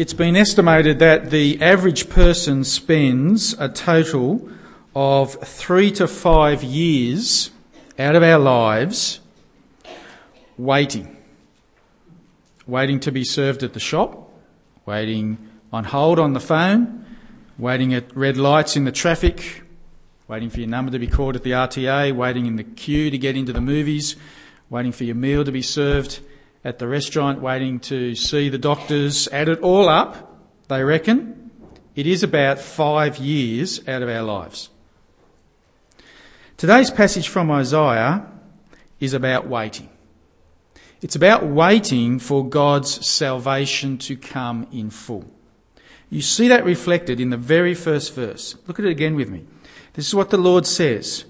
It's been estimated that the average person spends a total of three to five years out of our lives waiting. Waiting to be served at the shop, waiting on hold on the phone, waiting at red lights in the traffic, waiting for your number to be called at the RTA, waiting in the queue to get into the movies, waiting for your meal to be served at the restaurant, waiting to see the doctors. Add it all up, they reckon, it is about five years out of our lives. Today's passage from Isaiah is about waiting. It's about waiting for God's salvation to come in full. You see that reflected in the very first verse. Look at it again with me. This is what the Lord says.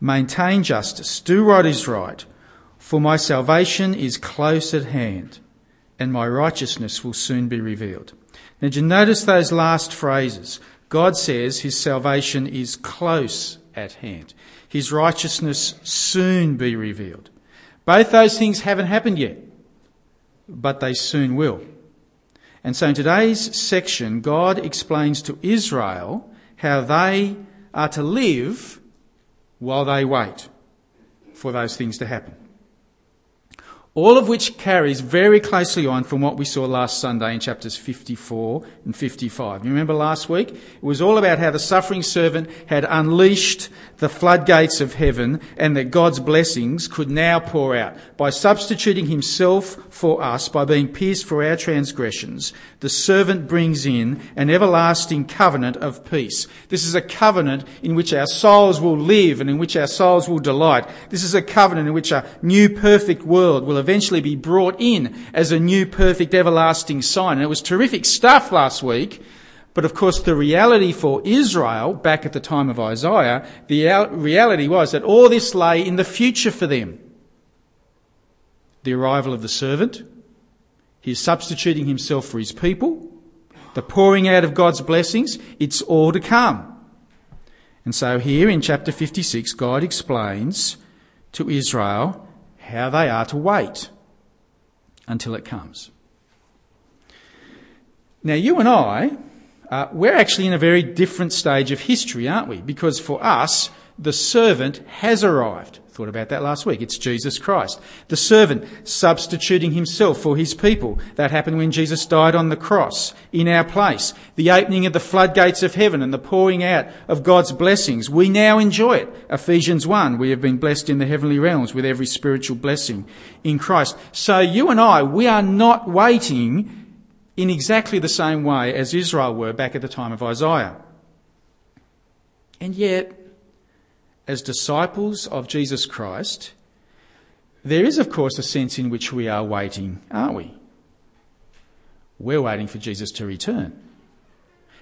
Maintain justice. Do what is right. For my salvation is close at hand and my righteousness will soon be revealed. Now, did you notice those last phrases? God says his salvation is close at hand his righteousness soon be revealed. Both those things haven't happened yet, but they soon will. And so in today's section, God explains to Israel how they are to live while they wait for those things to happen. All of which carries very closely on from what we saw last Sunday in chapters 54 and 55. You remember last week? It was all about how the suffering servant had unleashed the floodgates of heaven and that God's blessings could now pour out. By substituting himself for us, by being pierced for our transgressions, the servant brings in an everlasting covenant of peace. This is a covenant in which our souls will live and in which our souls will delight. This is a covenant in which a new perfect world will eventually be brought in as a new perfect everlasting sign. And it was terrific stuff last week. But of course, the reality for Israel back at the time of Isaiah, the reality was that all this lay in the future for them. The arrival of the servant, his substituting himself for his people, the pouring out of God's blessings, it's all to come. And so here in chapter 56, God explains to Israel how they are to wait until it comes. Now, you and I, uh, we're actually in a very different stage of history, aren't we? Because for us, the servant has arrived. Thought about that last week. It's Jesus Christ. The servant substituting himself for his people. That happened when Jesus died on the cross in our place. The opening of the floodgates of heaven and the pouring out of God's blessings. We now enjoy it. Ephesians 1. We have been blessed in the heavenly realms with every spiritual blessing in Christ. So you and I, we are not waiting in exactly the same way as Israel were back at the time of Isaiah. And yet, as disciples of Jesus Christ, there is, of course, a sense in which we are waiting, aren't we? We're waiting for Jesus to return,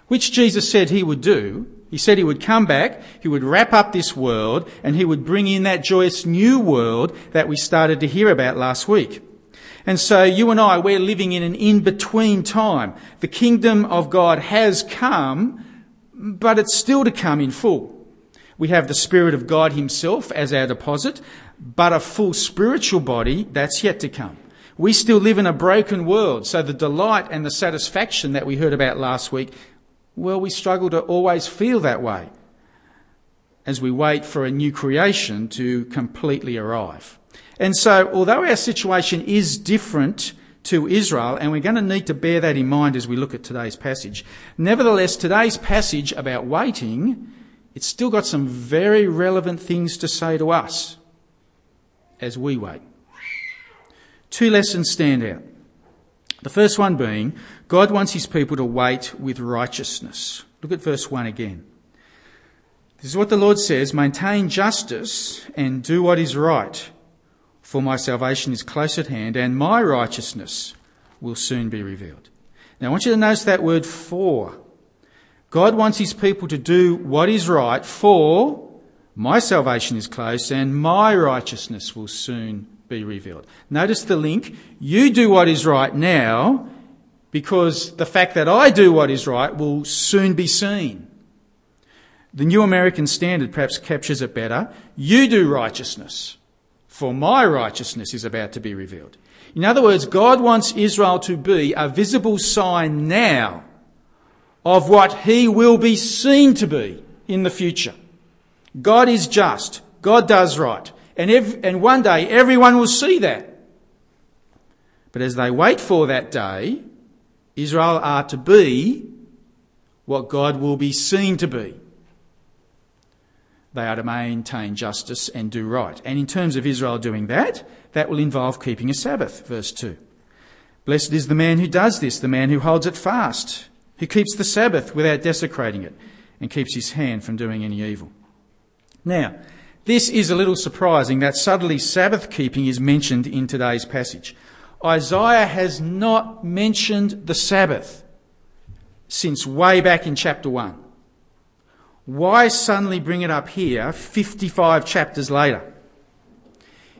which Jesus said he would do. He said he would come back, he would wrap up this world, and he would bring in that joyous new world that we started to hear about last week. And so you and I, we're living in an in-between time. The kingdom of God has come, but it's still to come in full. We have the Spirit of God Himself as our deposit, but a full spiritual body, that's yet to come. We still live in a broken world, so the delight and the satisfaction that we heard about last week, well, we struggle to always feel that way as we wait for a new creation to completely arrive. And so, although our situation is different to Israel, and we're going to need to bear that in mind as we look at today's passage, nevertheless, today's passage about waiting it's still got some very relevant things to say to us as we wait. Two lessons stand out. The first one being, God wants his people to wait with righteousness. Look at verse 1 again. This is what the Lord says maintain justice and do what is right, for my salvation is close at hand, and my righteousness will soon be revealed. Now I want you to notice that word for. God wants his people to do what is right, for my salvation is close and my righteousness will soon be revealed. Notice the link. You do what is right now because the fact that I do what is right will soon be seen. The New American Standard perhaps captures it better. You do righteousness, for my righteousness is about to be revealed. In other words, God wants Israel to be a visible sign now of what he will be seen to be in the future. God is just. God does right. And, ev- and one day everyone will see that. But as they wait for that day, Israel are to be what God will be seen to be. They are to maintain justice and do right. And in terms of Israel doing that, that will involve keeping a Sabbath, verse 2. Blessed is the man who does this, the man who holds it fast, who keeps the Sabbath without desecrating it, and keeps his hand from doing any evil. Now, this is a little surprising that suddenly Sabbath keeping is mentioned in today's passage. Isaiah has not mentioned the Sabbath since way back in chapter 1. Why suddenly bring it up here 55 chapters later?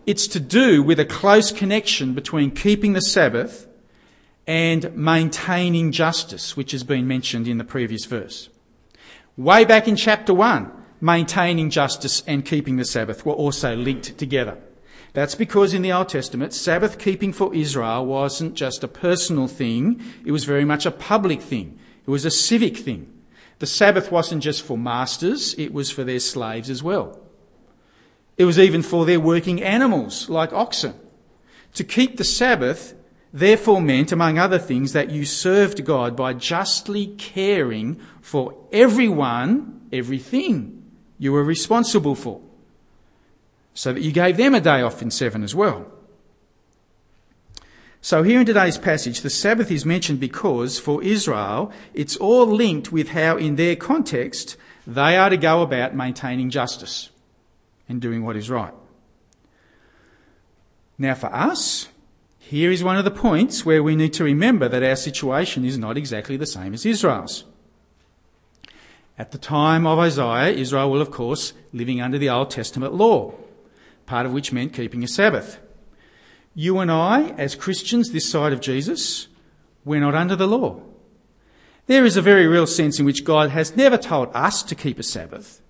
It's to do with a close connection between keeping the Sabbath and maintaining justice, which has been mentioned in the previous verse. Way back in chapter 1, maintaining justice and keeping the Sabbath were also linked together. That's because in the Old Testament, Sabbath keeping for Israel wasn't just a personal thing, it was very much a public thing. It was a civic thing. The Sabbath wasn't just for masters, it was for their slaves as well. It was even for their working animals, like oxen. To keep the Sabbath therefore meant, among other things, that you served God by justly caring for everyone, everything you were responsible for. So that you gave them a day off in seven as well. So here in today's passage, the Sabbath is mentioned because for Israel, it's all linked with how in their context they are to go about maintaining justice and doing what is right. Now for us, here is one of the points where we need to remember that our situation is not exactly the same as Israel's. At the time of Isaiah, Israel will, of course, living under the Old Testament law, part of which meant keeping a Sabbath. You and I, as Christians this side of Jesus, we're not under the law. There is a very real sense in which God has never told us to keep a Sabbath.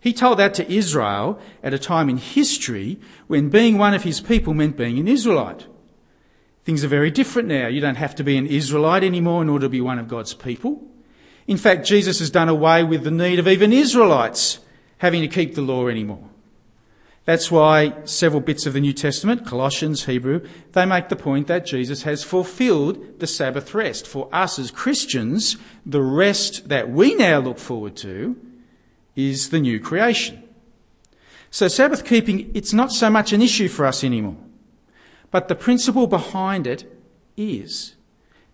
He told that to Israel at a time in history when being one of his people meant being an Israelite. Things are very different now. You don't have to be an Israelite anymore in order to be one of God's people. In fact, Jesus has done away with the need of even Israelites having to keep the law anymore. That's why several bits of the New Testament, Colossians, Hebrew, they make the point that Jesus has fulfilled the Sabbath rest. For us as Christians, the rest that we now look forward to is the new creation. So Sabbath keeping, it's not so much an issue for us anymore. But the principle behind it is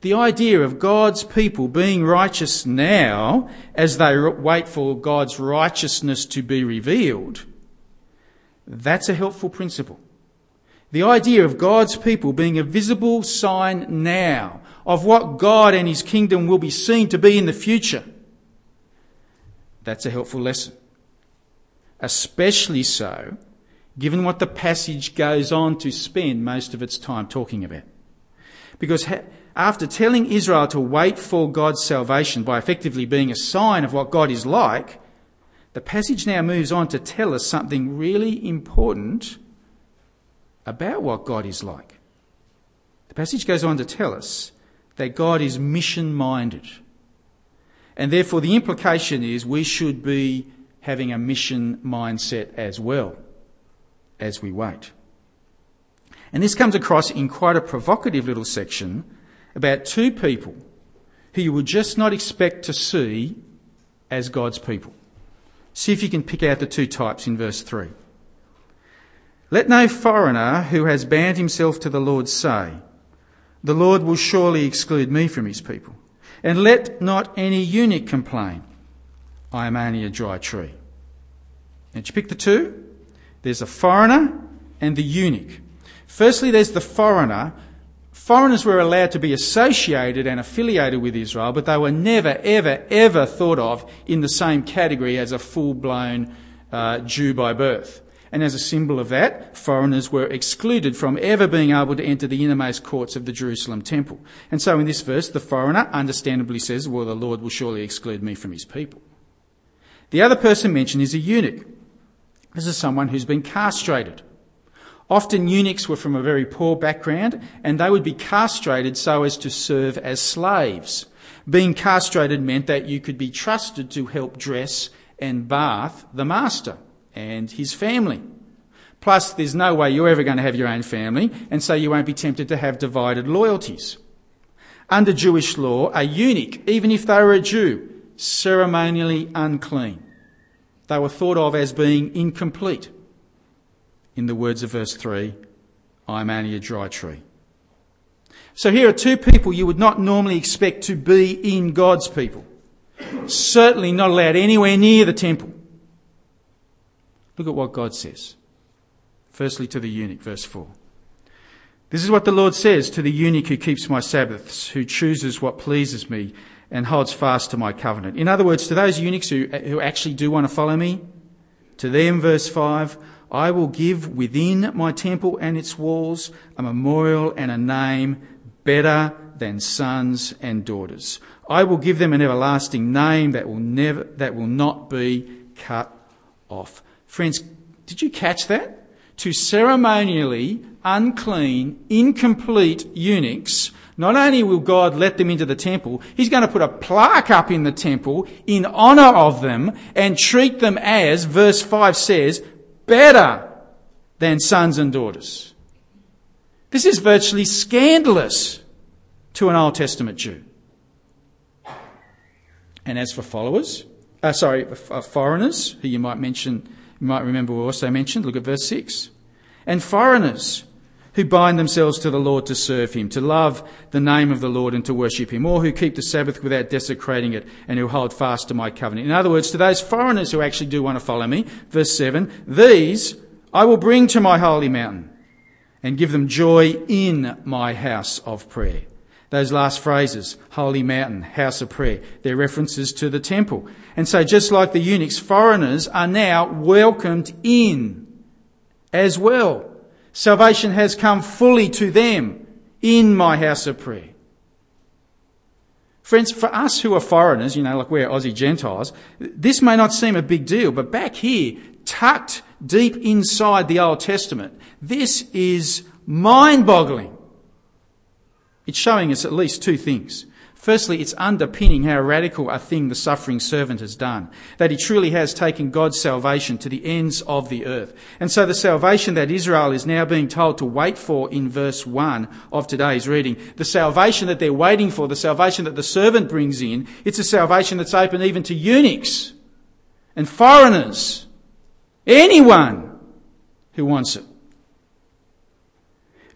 the idea of God's people being righteous now as they wait for God's righteousness to be revealed. That's a helpful principle. The idea of God's people being a visible sign now of what God and His kingdom will be seen to be in the future. That's a helpful lesson. Especially so given what the passage goes on to spend most of its time talking about. Because after telling Israel to wait for God's salvation by effectively being a sign of what God is like, the passage now moves on to tell us something really important about what God is like. The passage goes on to tell us that God is mission minded. And therefore, the implication is we should be having a mission mindset as well as we wait. And this comes across in quite a provocative little section about two people who you would just not expect to see as God's people. See if you can pick out the two types in verse 3. Let no foreigner who has bound himself to the Lord say, The Lord will surely exclude me from his people. And let not any eunuch complain, I am only a dry tree. Did you pick the two? There's a foreigner and the eunuch. Firstly, there's the foreigner. Foreigners were allowed to be associated and affiliated with Israel, but they were never, ever, ever thought of in the same category as a full blown uh, Jew by birth. And as a symbol of that, foreigners were excluded from ever being able to enter the innermost courts of the Jerusalem temple. And so in this verse, the foreigner understandably says, Well, the Lord will surely exclude me from his people. The other person mentioned is a eunuch. This is someone who's been castrated. Often eunuchs were from a very poor background and they would be castrated so as to serve as slaves. Being castrated meant that you could be trusted to help dress and bath the master and his family. Plus, there's no way you're ever going to have your own family, and so you won't be tempted to have divided loyalties. Under Jewish law, a eunuch, even if they were a Jew, ceremonially unclean. They were thought of as being incomplete. In the words of verse 3, I'm only a dry tree. So here are two people you would not normally expect to be in God's people. Certainly not allowed anywhere near the temple. Look at what God says. Firstly, to the eunuch, verse 4. This is what the Lord says to the eunuch who keeps my Sabbaths, who chooses what pleases me and holds fast to my covenant. In other words, to those eunuchs who, who actually do want to follow me, to them, verse 5, I will give within my temple and its walls a memorial and a name better than sons and daughters. I will give them an everlasting name that will never, that will not be cut off. Friends, did you catch that? To ceremonially unclean, incomplete eunuchs, not only will God let them into the temple, He's going to put a plaque up in the temple in honour of them and treat them as, verse 5 says, better than sons and daughters. This is virtually scandalous to an Old Testament Jew. And as for followers, uh, sorry, uh, foreigners, who you might mention, you might remember we also mentioned, look at verse 6. And foreigners who bind themselves to the Lord to serve him, to love the name of the Lord and to worship him, or who keep the Sabbath without desecrating it and who hold fast to my covenant. In other words, to those foreigners who actually do want to follow me, verse 7, these I will bring to my holy mountain and give them joy in my house of prayer. Those last phrases, holy mountain, house of prayer, they're references to the temple. And so just like the eunuchs, foreigners are now welcomed in as well. Salvation has come fully to them in my house of prayer. Friends, for us who are foreigners, you know, like we're Aussie Gentiles, this may not seem a big deal, but back here, tucked deep inside the Old Testament, this is mind boggling. It's showing us at least two things. Firstly, it's underpinning how radical a thing the suffering servant has done. That he truly has taken God's salvation to the ends of the earth. And so the salvation that Israel is now being told to wait for in verse 1 of today's reading, the salvation that they're waiting for, the salvation that the servant brings in, it's a salvation that's open even to eunuchs and foreigners. Anyone who wants it.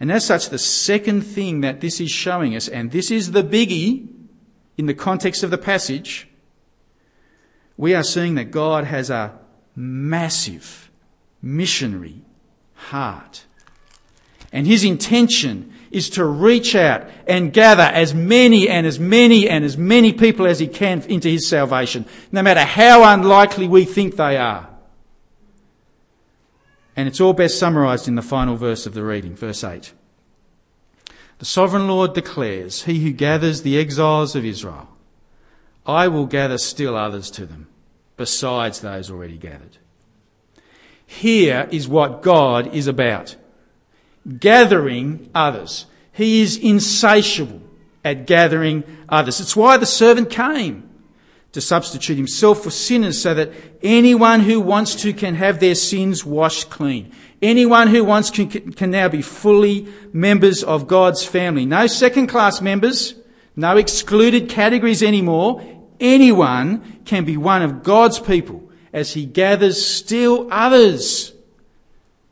And as such, the second thing that this is showing us, and this is the biggie in the context of the passage, we are seeing that God has a massive missionary heart. And his intention is to reach out and gather as many and as many and as many people as he can into his salvation, no matter how unlikely we think they are. And it's all best summarized in the final verse of the reading, verse 8. The sovereign Lord declares, He who gathers the exiles of Israel, I will gather still others to them, besides those already gathered. Here is what God is about gathering others. He is insatiable at gathering others. It's why the servant came to substitute himself for sinners so that anyone who wants to can have their sins washed clean. Anyone who wants can, can now be fully members of God's family. No second class members, no excluded categories anymore. Anyone can be one of God's people as he gathers still others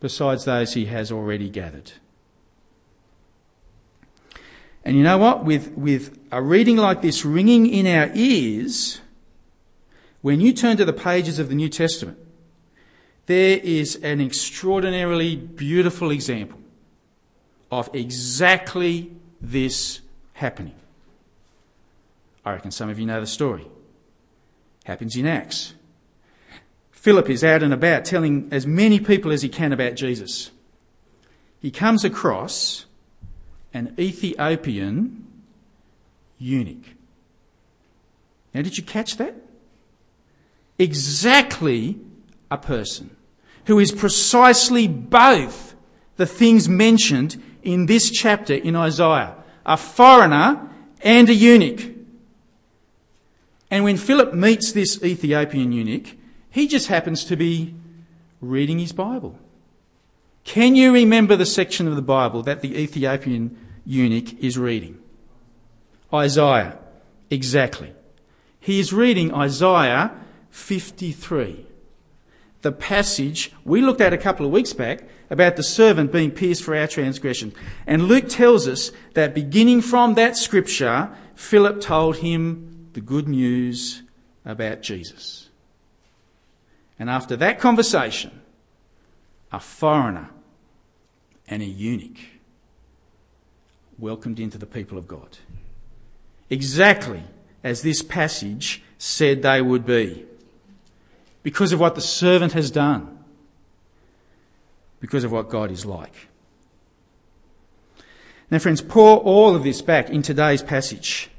besides those he has already gathered. And you know what? With, with a reading like this ringing in our ears, when you turn to the pages of the New Testament, there is an extraordinarily beautiful example of exactly this happening. I reckon some of you know the story. Happens in Acts. Philip is out and about telling as many people as he can about Jesus. He comes across an Ethiopian eunuch. Now, did you catch that? Exactly a person who is precisely both the things mentioned in this chapter in Isaiah a foreigner and a eunuch. And when Philip meets this Ethiopian eunuch, he just happens to be reading his Bible. Can you remember the section of the Bible that the Ethiopian eunuch is reading? Isaiah. Exactly. He is reading Isaiah 53. The passage we looked at a couple of weeks back about the servant being pierced for our transgression. And Luke tells us that beginning from that scripture, Philip told him the good news about Jesus. And after that conversation, a foreigner and a eunuch welcomed into the people of God. Exactly as this passage said they would be. Because of what the servant has done. Because of what God is like. Now, friends, pour all of this back in today's passage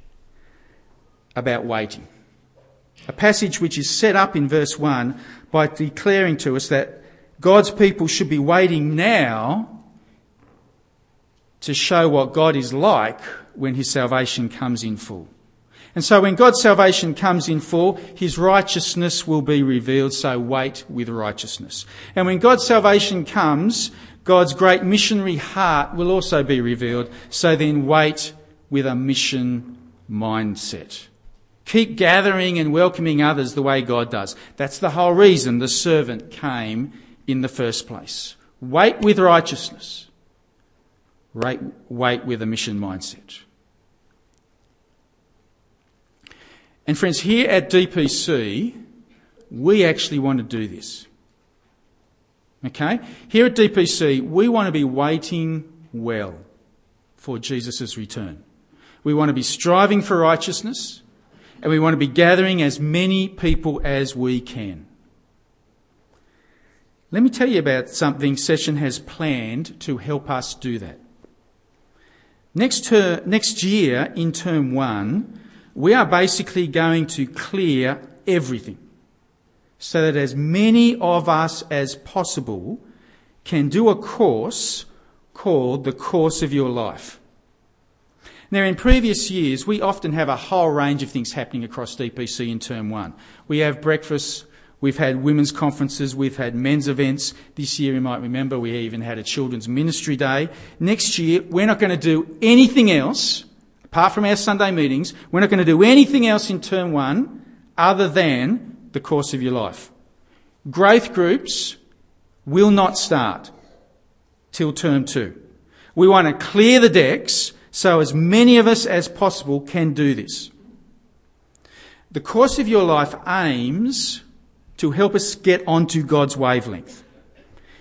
about waiting. A passage which is set up in verse 1 by declaring to us that God's people should be waiting now to show what God is like when his salvation comes in full. And so when God's salvation comes in full, his righteousness will be revealed, so wait with righteousness. And when God's salvation comes, God's great missionary heart will also be revealed, so then wait with a mission mindset. Keep gathering and welcoming others the way God does. That's the whole reason the servant came in the first place. Wait with righteousness. Wait, with a mission mindset. And friends, here at DPC, we actually want to do this. Okay? Here at DPC, we want to be waiting well for Jesus' return. We want to be striving for righteousness, and we want to be gathering as many people as we can. Let me tell you about something Session has planned to help us do that. Next, ter- next year, in term one, we are basically going to clear everything so that as many of us as possible can do a course called the course of your life. Now, in previous years, we often have a whole range of things happening across DPC in term one. We have breakfasts, we've had women's conferences, we've had men's events. This year, you might remember, we even had a children's ministry day. Next year, we're not going to do anything else apart from our Sunday meetings, we're not going to do anything else in term one other than the course of your life. Growth groups will not start till term two. We want to clear the decks so as many of us as possible can do this. The course of your life aims to help us get onto God's wavelength.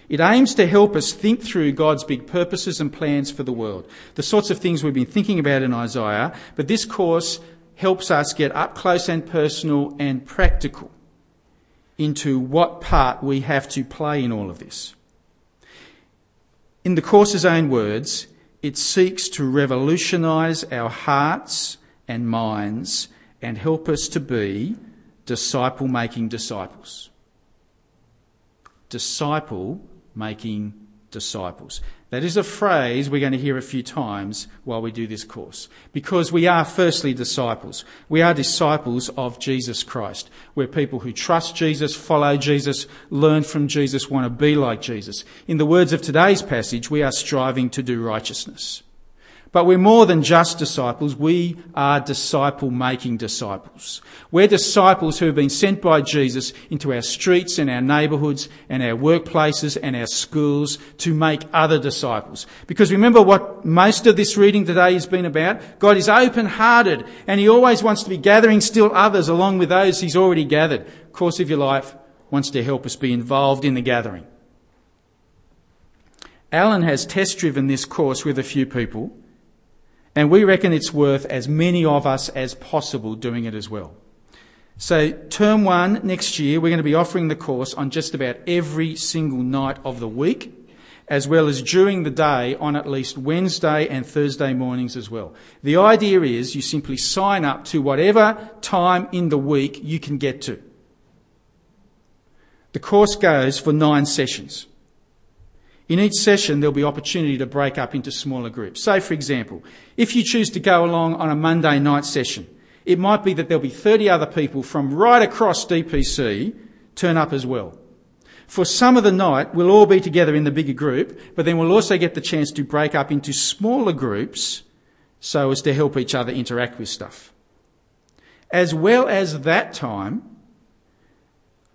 It aims to help us think through God's big purposes and plans for the world. The sorts of things we've been thinking about in Isaiah, but this course helps us get up close and personal and practical into what part we have to play in all of this. In the course's own words, it seeks to revolutionise our hearts and minds and help us to be disciple making disciples. Disciple making disciples. That is a phrase we're going to hear a few times while we do this course. Because we are firstly disciples. We are disciples of Jesus Christ. We're people who trust Jesus, follow Jesus, learn from Jesus, want to be like Jesus. In the words of today's passage, we are striving to do righteousness. But we're more than just disciples. We are disciple making disciples. We're disciples who have been sent by Jesus into our streets and our neighbourhoods and our workplaces and our schools to make other disciples. Because remember what most of this reading today has been about? God is open hearted and He always wants to be gathering still others along with those He's already gathered. Course of your life wants to help us be involved in the gathering. Alan has test driven this course with a few people and we reckon it's worth as many of us as possible doing it as well. So, term one next year, we're going to be offering the course on just about every single night of the week, as well as during the day on at least Wednesday and Thursday mornings as well. The idea is you simply sign up to whatever time in the week you can get to. The course goes for nine sessions. In each session, there'll be opportunity to break up into smaller groups. Say, for example, if you choose to go along on a Monday night session, it might be that there'll be 30 other people from right across DPC turn up as well. For some of the night, we'll all be together in the bigger group, but then we'll also get the chance to break up into smaller groups so as to help each other interact with stuff. As well as that time,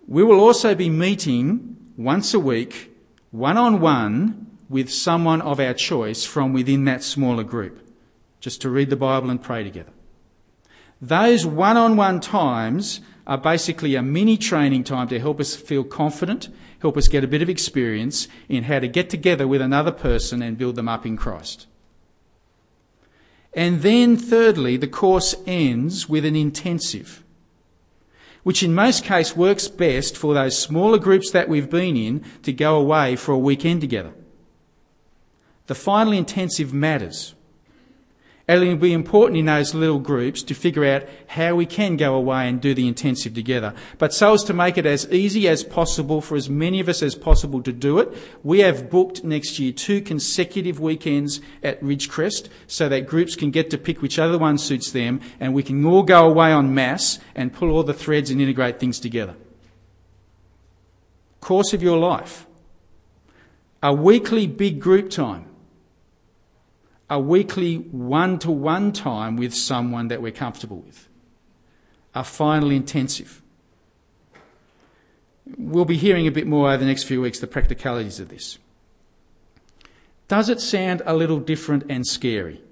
we will also be meeting once a week, one on one, with someone of our choice from within that smaller group, just to read the Bible and pray together. Those one on one times are basically a mini training time to help us feel confident, help us get a bit of experience in how to get together with another person and build them up in Christ. And then, thirdly, the course ends with an intensive, which in most cases works best for those smaller groups that we've been in to go away for a weekend together. The final intensive matters and it'll be important in those little groups to figure out how we can go away and do the intensive together. But so as to make it as easy as possible for as many of us as possible to do it, we have booked next year two consecutive weekends at Ridgecrest so that groups can get to pick which other one suits them and we can all go away en masse and pull all the threads and integrate things together. Course of your life. A weekly big group time a weekly one to one time with someone that we're comfortable with. A final intensive. We'll be hearing a bit more over the next few weeks the practicalities of this. Does it sound a little different and scary?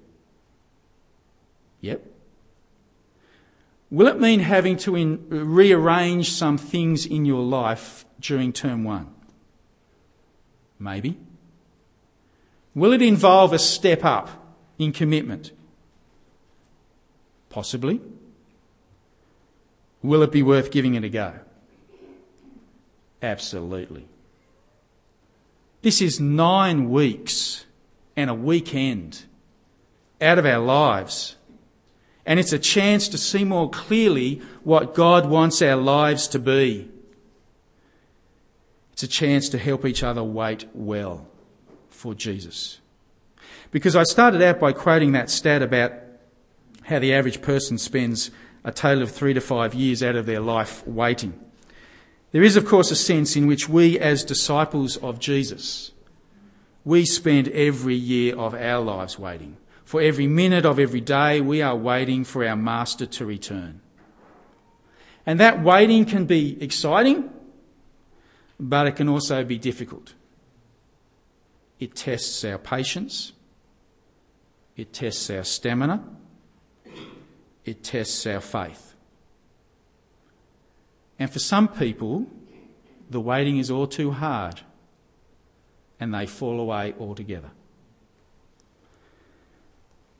Yep. Will it mean having to in, rearrange some things in your life during term one? Maybe. Will it involve a step up in commitment? Possibly. Will it be worth giving it a go? Absolutely. This is nine weeks and a weekend out of our lives. And it's a chance to see more clearly what God wants our lives to be. It's a chance to help each other wait well for Jesus. Because I started out by quoting that stat about how the average person spends a total of three to five years out of their life waiting. There is, of course, a sense in which we, as disciples of Jesus, we spend every year of our lives waiting. For every minute of every day, we are waiting for our Master to return. And that waiting can be exciting, but it can also be difficult. It tests our patience. It tests our stamina. It tests our faith. And for some people, the waiting is all too hard and they fall away altogether.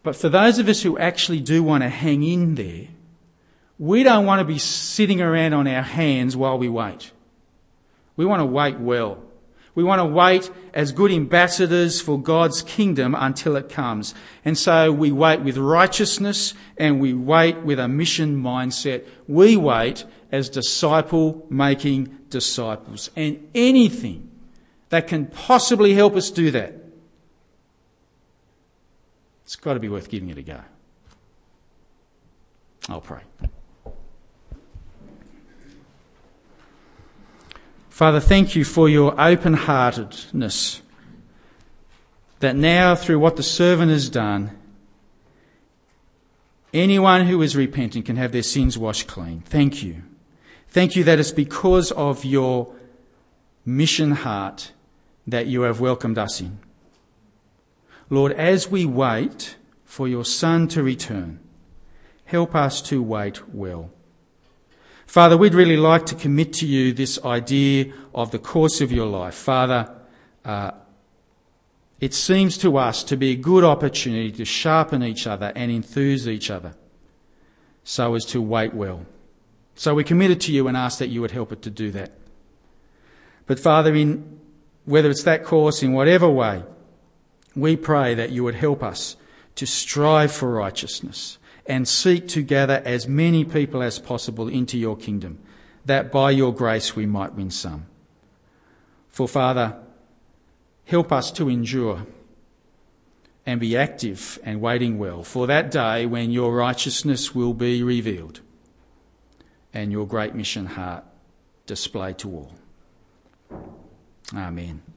But for those of us who actually do want to hang in there, we don't want to be sitting around on our hands while we wait. We want to wait well. We want to wait as good ambassadors for God's kingdom until it comes. And so we wait with righteousness and we wait with a mission mindset. We wait as disciple making disciples. And anything that can possibly help us do that, it's got to be worth giving it a go. I'll pray. Father, thank you for your open heartedness that now, through what the servant has done, anyone who is repentant can have their sins washed clean. Thank you. Thank you that it's because of your mission heart that you have welcomed us in. Lord, as we wait for your Son to return, help us to wait well. Father, we'd really like to commit to you this idea of the course of your life. Father, uh, it seems to us to be a good opportunity to sharpen each other and enthuse each other so as to wait well. So we commit it to you and ask that you would help it to do that. But Father, in whether it's that course in whatever way, we pray that you would help us to strive for righteousness, and seek to gather as many people as possible into your kingdom, that by your grace we might win some. For Father, Help us to endure and be active and waiting well for that day when your righteousness will be revealed and your great mission heart displayed to all. Amen.